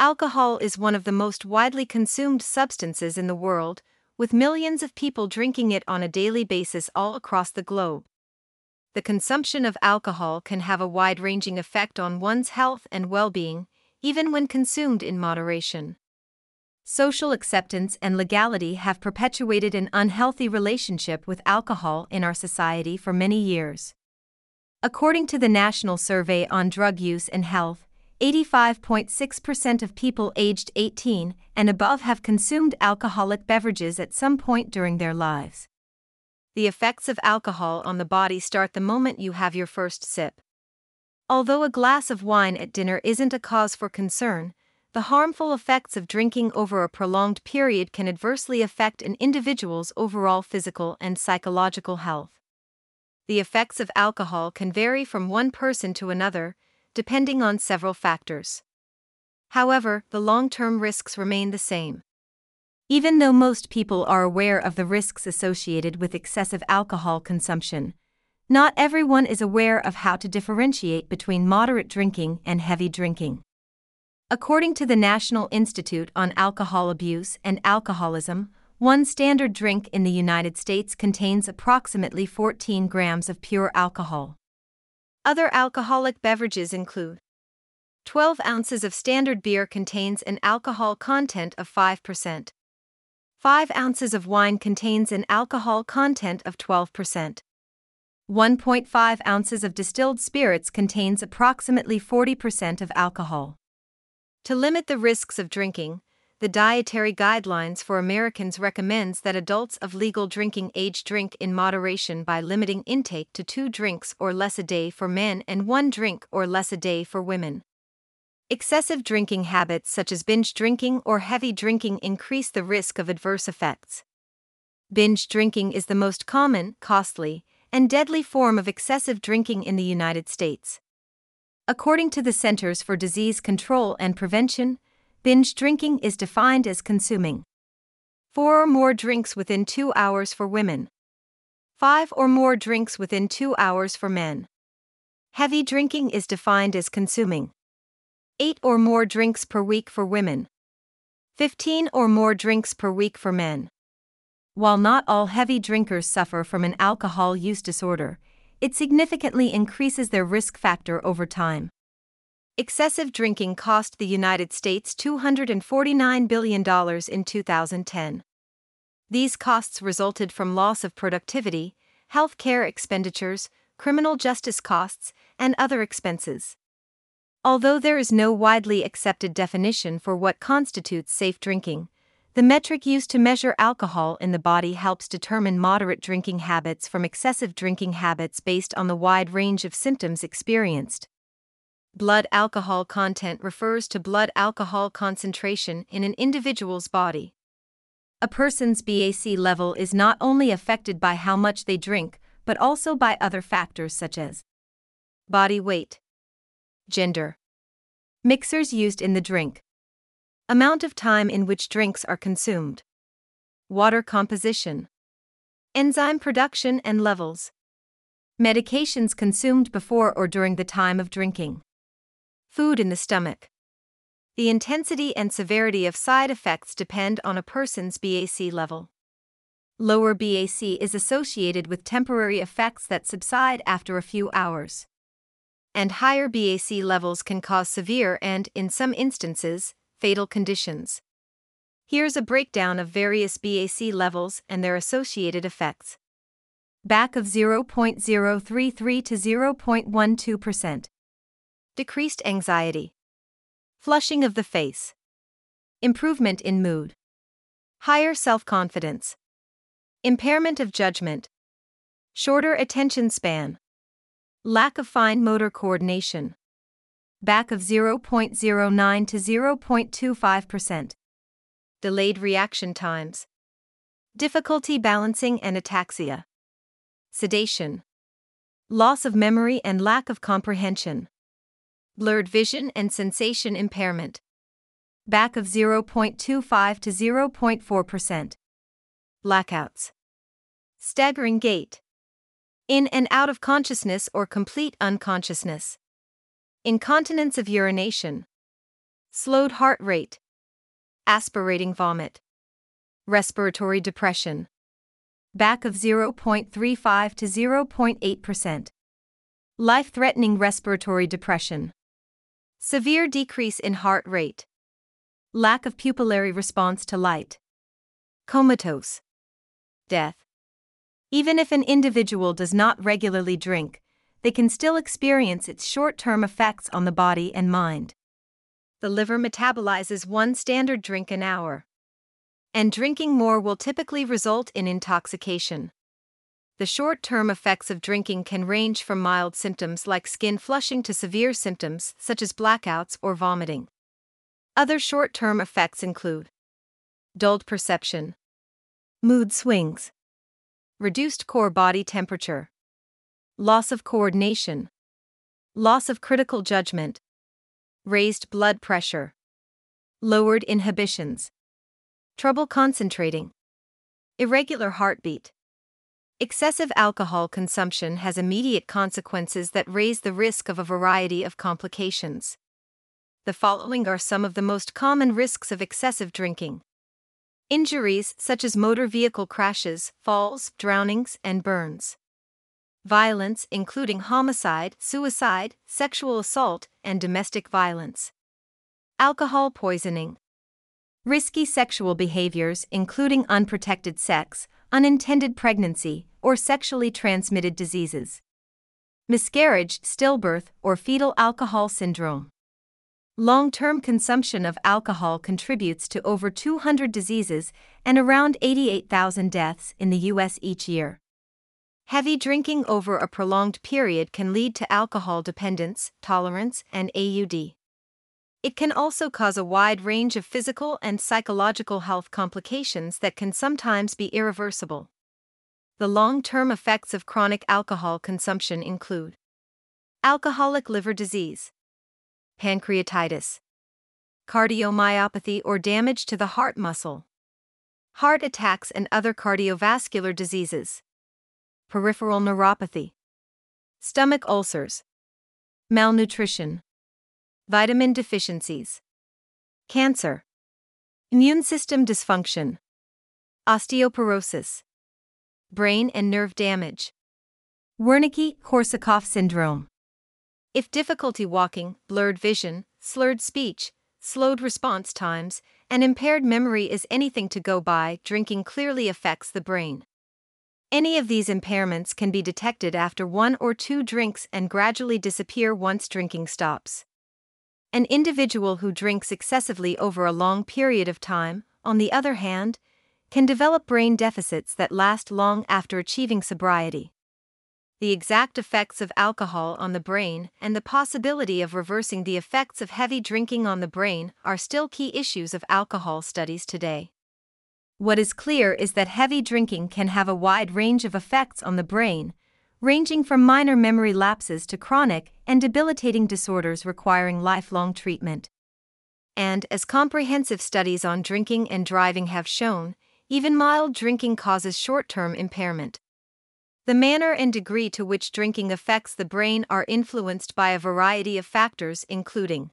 Alcohol is one of the most widely consumed substances in the world, with millions of people drinking it on a daily basis all across the globe. The consumption of alcohol can have a wide ranging effect on one's health and well being, even when consumed in moderation. Social acceptance and legality have perpetuated an unhealthy relationship with alcohol in our society for many years. According to the National Survey on Drug Use and Health, 85.6% of people aged 18 and above have consumed alcoholic beverages at some point during their lives. The effects of alcohol on the body start the moment you have your first sip. Although a glass of wine at dinner isn't a cause for concern, the harmful effects of drinking over a prolonged period can adversely affect an individual's overall physical and psychological health. The effects of alcohol can vary from one person to another, depending on several factors. However, the long term risks remain the same. Even though most people are aware of the risks associated with excessive alcohol consumption, not everyone is aware of how to differentiate between moderate drinking and heavy drinking. According to the National Institute on Alcohol Abuse and Alcoholism, one standard drink in the United States contains approximately 14 grams of pure alcohol. Other alcoholic beverages include 12 ounces of standard beer contains an alcohol content of 5%. 5 ounces of wine contains an alcohol content of 12%. 1.5 ounces of distilled spirits contains approximately 40% of alcohol. To limit the risks of drinking, the Dietary Guidelines for Americans recommends that adults of legal drinking age drink in moderation by limiting intake to 2 drinks or less a day for men and 1 drink or less a day for women. Excessive drinking habits such as binge drinking or heavy drinking increase the risk of adverse effects. Binge drinking is the most common, costly, and deadly form of excessive drinking in the United States. According to the Centers for Disease Control and Prevention, Binge drinking is defined as consuming four or more drinks within two hours for women, five or more drinks within two hours for men. Heavy drinking is defined as consuming eight or more drinks per week for women, 15 or more drinks per week for men. While not all heavy drinkers suffer from an alcohol use disorder, it significantly increases their risk factor over time. Excessive drinking cost the United States $249 billion in 2010. These costs resulted from loss of productivity, health care expenditures, criminal justice costs, and other expenses. Although there is no widely accepted definition for what constitutes safe drinking, the metric used to measure alcohol in the body helps determine moderate drinking habits from excessive drinking habits based on the wide range of symptoms experienced. Blood alcohol content refers to blood alcohol concentration in an individual's body. A person's BAC level is not only affected by how much they drink, but also by other factors such as body weight, gender, mixers used in the drink, amount of time in which drinks are consumed, water composition, enzyme production and levels, medications consumed before or during the time of drinking. Food in the stomach. The intensity and severity of side effects depend on a person's BAC level. Lower BAC is associated with temporary effects that subside after a few hours. And higher BAC levels can cause severe and, in some instances, fatal conditions. Here's a breakdown of various BAC levels and their associated effects. Back of 0.033 to 0.12% decreased anxiety, flushing of the face, improvement in mood, higher self confidence, impairment of judgment, shorter attention span, lack of fine motor coordination, back of 0.09 to 0.25%, delayed reaction times, difficulty balancing and ataxia, sedation, loss of memory and lack of comprehension blurred vision and sensation impairment. Back of 0.25 to 0.4%. Blackouts. Staggering gait. In and out of consciousness or complete unconsciousness. Incontinence of urination. slowed heart rate, aspirating vomit, respiratory depression, back of 0.35 to 0.8%, life threatening respiratory depression, severe decrease in heart rate, lack of pupillary response to light, comatose, death. Even if an individual does not regularly drink, they can still experience its short term effects on the body and mind. The liver metabolizes one standard drink an hour. And drinking more will typically result in intoxication. The short term effects of drinking can range from mild symptoms like skin flushing to severe symptoms such as blackouts or vomiting. Other short term effects include dulled perception, mood swings, reduced core body temperature, loss of coordination, loss of critical judgment, raised blood pressure, lowered inhibitions, trouble concentrating, irregular heartbeat. Excessive alcohol consumption has immediate consequences that raise the risk of a variety of complications. The following are some of the most common risks of excessive drinking. Injuries such as motor vehicle crashes, falls, drownings, and burns. Violence, including homicide, suicide, sexual assault, and domestic violence. Alcohol poisoning. Risky sexual behaviors, including unprotected sex, unintended pregnancy, or sexually transmitted diseases. Miscarriage, stillbirth, or fetal alcohol syndrome. Long term consumption of alcohol contributes to over 200 diseases and around 88,000 deaths in the U.S. each year. Heavy drinking over a prolonged period can lead to alcohol dependence, tolerance, and AUD. It can also cause a wide range of physical and psychological health complications that can sometimes be irreversible. The long term effects of chronic alcohol consumption include alcoholic liver disease, pancreatitis, cardiomyopathy or damage to the heart muscle, heart attacks and other cardiovascular diseases, peripheral neuropathy, stomach ulcers, malnutrition vitamin deficiencies, cancer, immune system dysfunction, osteoporosis, brain and nerve damage, Wernicke Korsakoff syndrome. If difficulty walking, blurred vision, slurred speech, slowed response times, and impaired memory is anything to go by, drinking clearly affects the brain. Any of these impairments can be detected after one or two drinks and gradually disappear once drinking stops. An individual who drinks excessively over a long period of time, on the other hand, can develop brain deficits that last long after achieving sobriety. The exact effects of alcohol on the brain and the possibility of reversing the effects of heavy drinking on the brain are still key issues of alcohol studies today. What is clear is that heavy drinking can have a wide range of effects on the brain, ranging from minor memory lapses to chronic and debilitating disorders requiring lifelong treatment. And, as comprehensive studies on drinking and driving have shown, even mild drinking causes short term impairment. The manner and degree to which drinking affects the brain are influenced by a variety of factors, including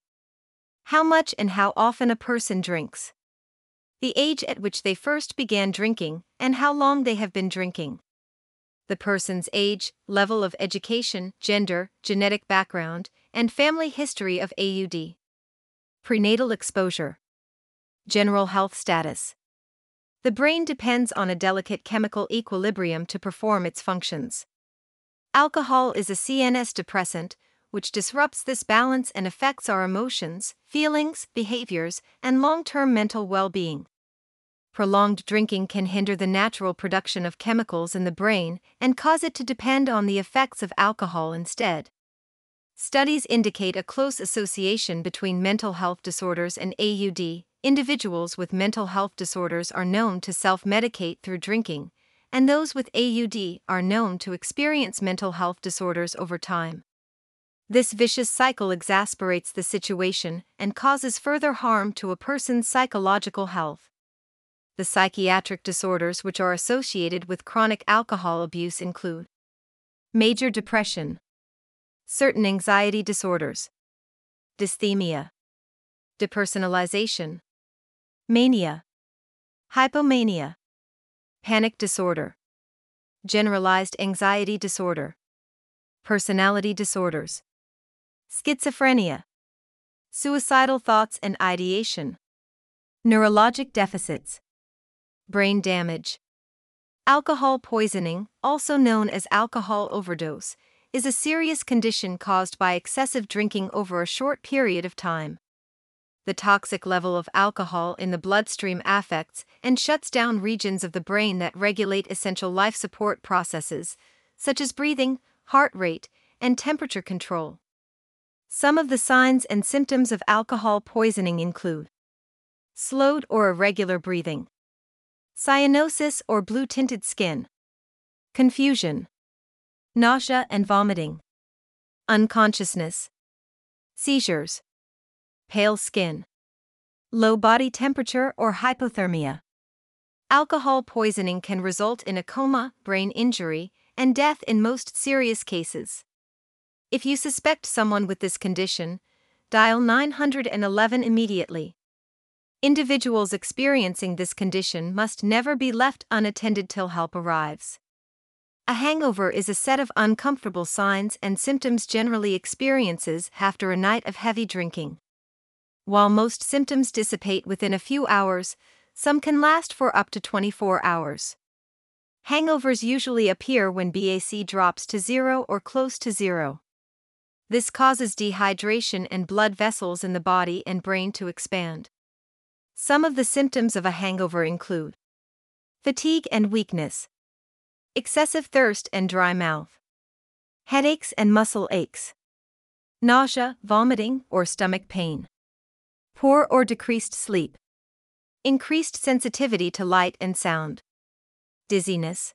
how much and how often a person drinks, the age at which they first began drinking, and how long they have been drinking the person's age, level of education, gender, genetic background, and family history of AUD. Prenatal exposure. General health status. The brain depends on a delicate chemical equilibrium to perform its functions. Alcohol is a CNS depressant, which disrupts this balance and affects our emotions, feelings, behaviors, and long term mental well being prolonged drinking can hinder the natural production of chemicals in the brain and cause it to depend on the effects of alcohol instead. Studies indicate a close association between mental health disorders and AUD. Individuals with mental health disorders are known to self medicate through drinking, and those with AUD are known to experience mental health disorders over time. This vicious cycle exasperates the situation and causes further harm to a person's psychological health. The psychiatric disorders which are associated with chronic alcohol abuse include major depression, certain anxiety disorders, dysthymia, Depersonalization. Mania. Hypomania. Panic disorder. Generalized anxiety disorder. Personality disorders. Schizophrenia. Suicidal thoughts and ideation. Neurologic deficits. Brain damage. Alcohol poisoning, also known as alcohol overdose, is a serious condition caused by excessive drinking over a short period of time. The toxic level of alcohol in the bloodstream affects and shuts down regions of the brain that regulate essential life support processes, such as breathing, heart rate, and temperature control. Some of the signs and symptoms of alcohol poisoning include slowed or irregular breathing, cyanosis or blue tinted skin, confusion, nausea and vomiting, unconsciousness, seizures, pale skin, low body temperature or hypothermia. Alcohol poisoning can result in a coma, brain injury, and death in most serious cases. If you suspect someone with this condition, dial 911 immediately. Individuals experiencing this condition must never be left unattended till help arrives. A hangover is a set of uncomfortable signs and symptoms generally experiences after a night of heavy drinking. While most symptoms dissipate within a few hours, some can last for up to 24 hours. Hangovers usually appear when BAC drops to zero or close to zero. This causes dehydration and blood vessels in the body and brain to expand. Some of the symptoms of a hangover include fatigue and weakness, excessive thirst and dry mouth, headaches and muscle aches, nausea, vomiting, or stomach pain, poor or decreased sleep, increased sensitivity to light and sound, dizziness,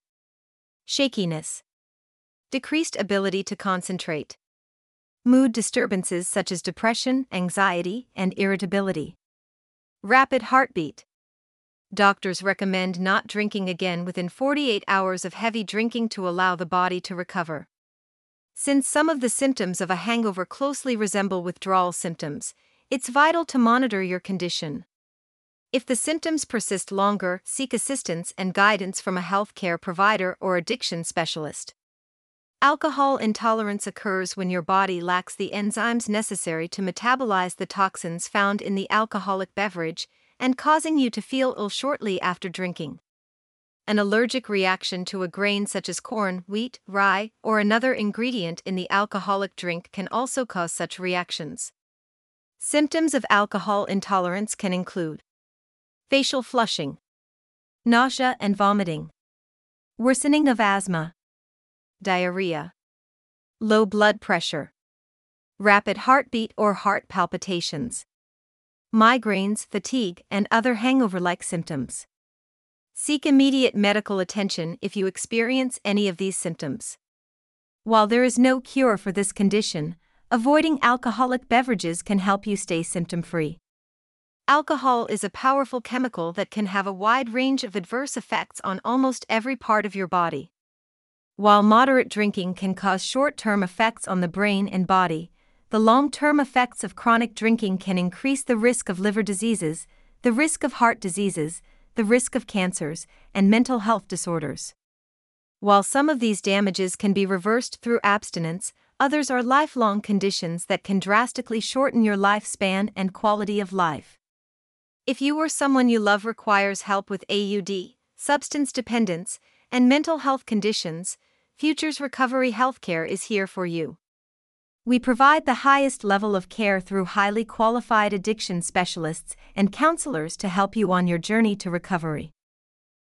shakiness, decreased ability to concentrate mood disturbances such as depression, anxiety, and irritability. Rapid heartbeat. Doctors recommend not drinking again within 48 hours of heavy drinking to allow the body to recover. Since some of the symptoms of a hangover closely resemble withdrawal symptoms, it's vital to monitor your condition. If the symptoms persist longer, seek assistance and guidance from a healthcare provider or addiction specialist. Alcohol intolerance occurs when your body lacks the enzymes necessary to metabolize the toxins found in the alcoholic beverage and causing you to feel ill shortly after drinking. An allergic reaction to a grain such as corn, wheat, rye, or another ingredient in the alcoholic drink can also cause such reactions. Symptoms of alcohol intolerance can include facial flushing, nausea and vomiting, worsening of asthma diarrhea, low blood pressure, rapid heartbeat or heart palpitations, migraines, fatigue, and other hangover like symptoms. Seek immediate medical attention if you experience any of these symptoms. While there is no cure for this condition, avoiding alcoholic beverages can help you stay symptom free. Alcohol is a powerful chemical that can have a wide range of adverse effects on almost every part of your body. While moderate drinking can cause short term effects on the brain and body, the long term effects of chronic drinking can increase the risk of liver diseases, the risk of heart diseases, the risk of cancers, and mental health disorders. While some of these damages can be reversed through abstinence, others are lifelong conditions that can drastically shorten your lifespan and quality of life. If you or someone you love requires help with AUD, substance dependence, and mental health conditions, Futures Recovery Healthcare is here for you. We provide the highest level of care through highly qualified addiction specialists and counselors to help you on your journey to recovery.